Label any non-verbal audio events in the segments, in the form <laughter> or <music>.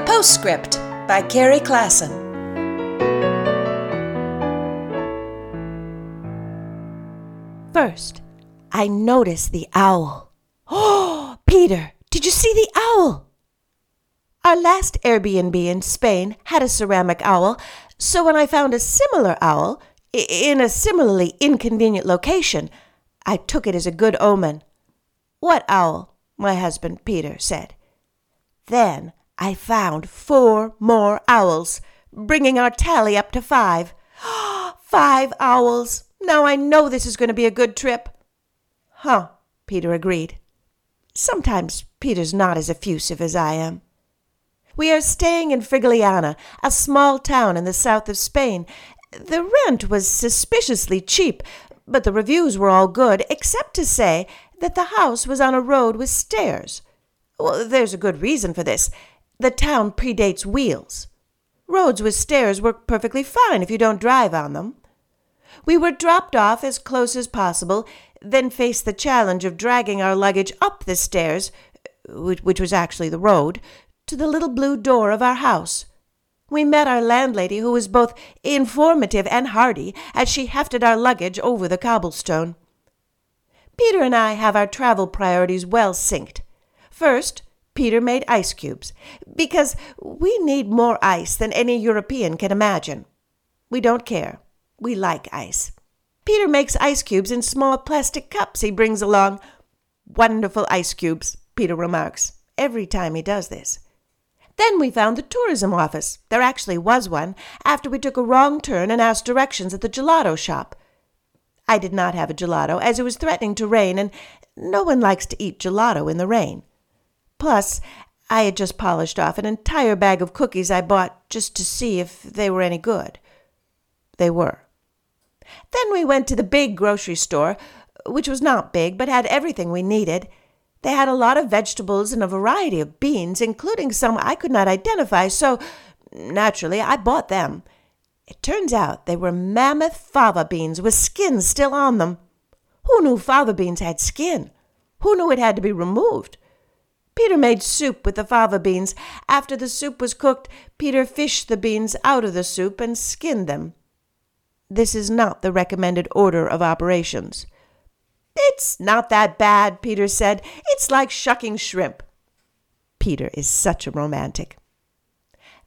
Postscript by Carrie Klassen. First, I noticed the owl. Oh, <gasps> Peter, did you see the owl? Our last Airbnb in Spain had a ceramic owl, so when I found a similar owl in a similarly inconvenient location, I took it as a good omen. What owl? my husband Peter said. Then I found four more owls, bringing our tally up to five. <gasps> five owls! Now I know this is going to be a good trip. Huh, Peter agreed. Sometimes Peter's not as effusive as I am. We are staying in Frigiliana, a small town in the south of Spain. The rent was suspiciously cheap, but the reviews were all good, except to say that the house was on a road with stairs. Well, there's a good reason for this. The town predates wheels. Roads with stairs work perfectly fine if you don't drive on them. We were dropped off as close as possible, then faced the challenge of dragging our luggage up the stairs, which was actually the road, to the little blue door of our house. We met our landlady, who was both informative and hearty, as she hefted our luggage over the cobblestone. Peter and I have our travel priorities well synced. First, Peter made ice cubes, because we need more ice than any European can imagine. We don't care. We like ice. Peter makes ice cubes in small plastic cups he brings along. Wonderful ice cubes, Peter remarks, every time he does this. Then we found the tourism office. There actually was one, after we took a wrong turn and asked directions at the gelato shop. I did not have a gelato, as it was threatening to rain, and no one likes to eat gelato in the rain. Plus, I had just polished off an entire bag of cookies I bought just to see if they were any good. They were. Then we went to the big grocery store, which was not big, but had everything we needed. They had a lot of vegetables and a variety of beans, including some I could not identify, so naturally I bought them. It turns out they were mammoth fava beans with skins still on them. Who knew fava beans had skin? Who knew it had to be removed? Peter made soup with the fava beans. After the soup was cooked, Peter fished the beans out of the soup and skinned them. This is not the recommended order of operations. It's not that bad, Peter said. It's like shucking shrimp. Peter is such a romantic.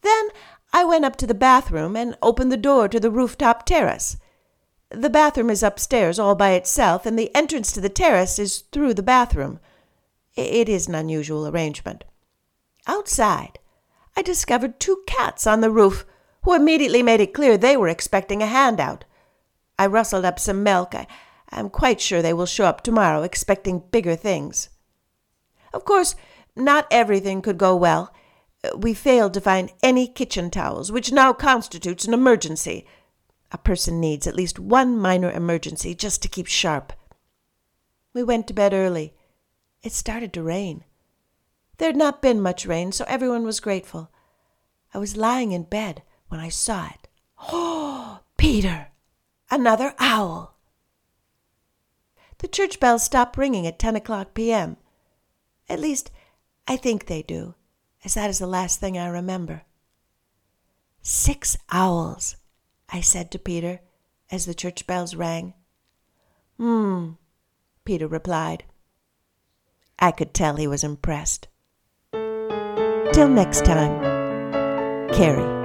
Then I went up to the bathroom and opened the door to the rooftop terrace. The bathroom is upstairs all by itself, and the entrance to the terrace is through the bathroom. It is an unusual arrangement. Outside, I discovered two cats on the roof, who immediately made it clear they were expecting a handout. I rustled up some milk. I, am quite sure they will show up tomorrow expecting bigger things. Of course, not everything could go well. We failed to find any kitchen towels, which now constitutes an emergency. A person needs at least one minor emergency just to keep sharp. We went to bed early. It started to rain. There had not been much rain, so everyone was grateful. I was lying in bed when I saw it. Oh, <gasps> Peter! Another owl! The church bells stop ringing at 10 o'clock p.m. At least, I think they do as that is the last thing I remember. Six owls, I said to Peter as the church bells rang. Hmm, Peter replied. I could tell he was impressed. Till next time, Carrie.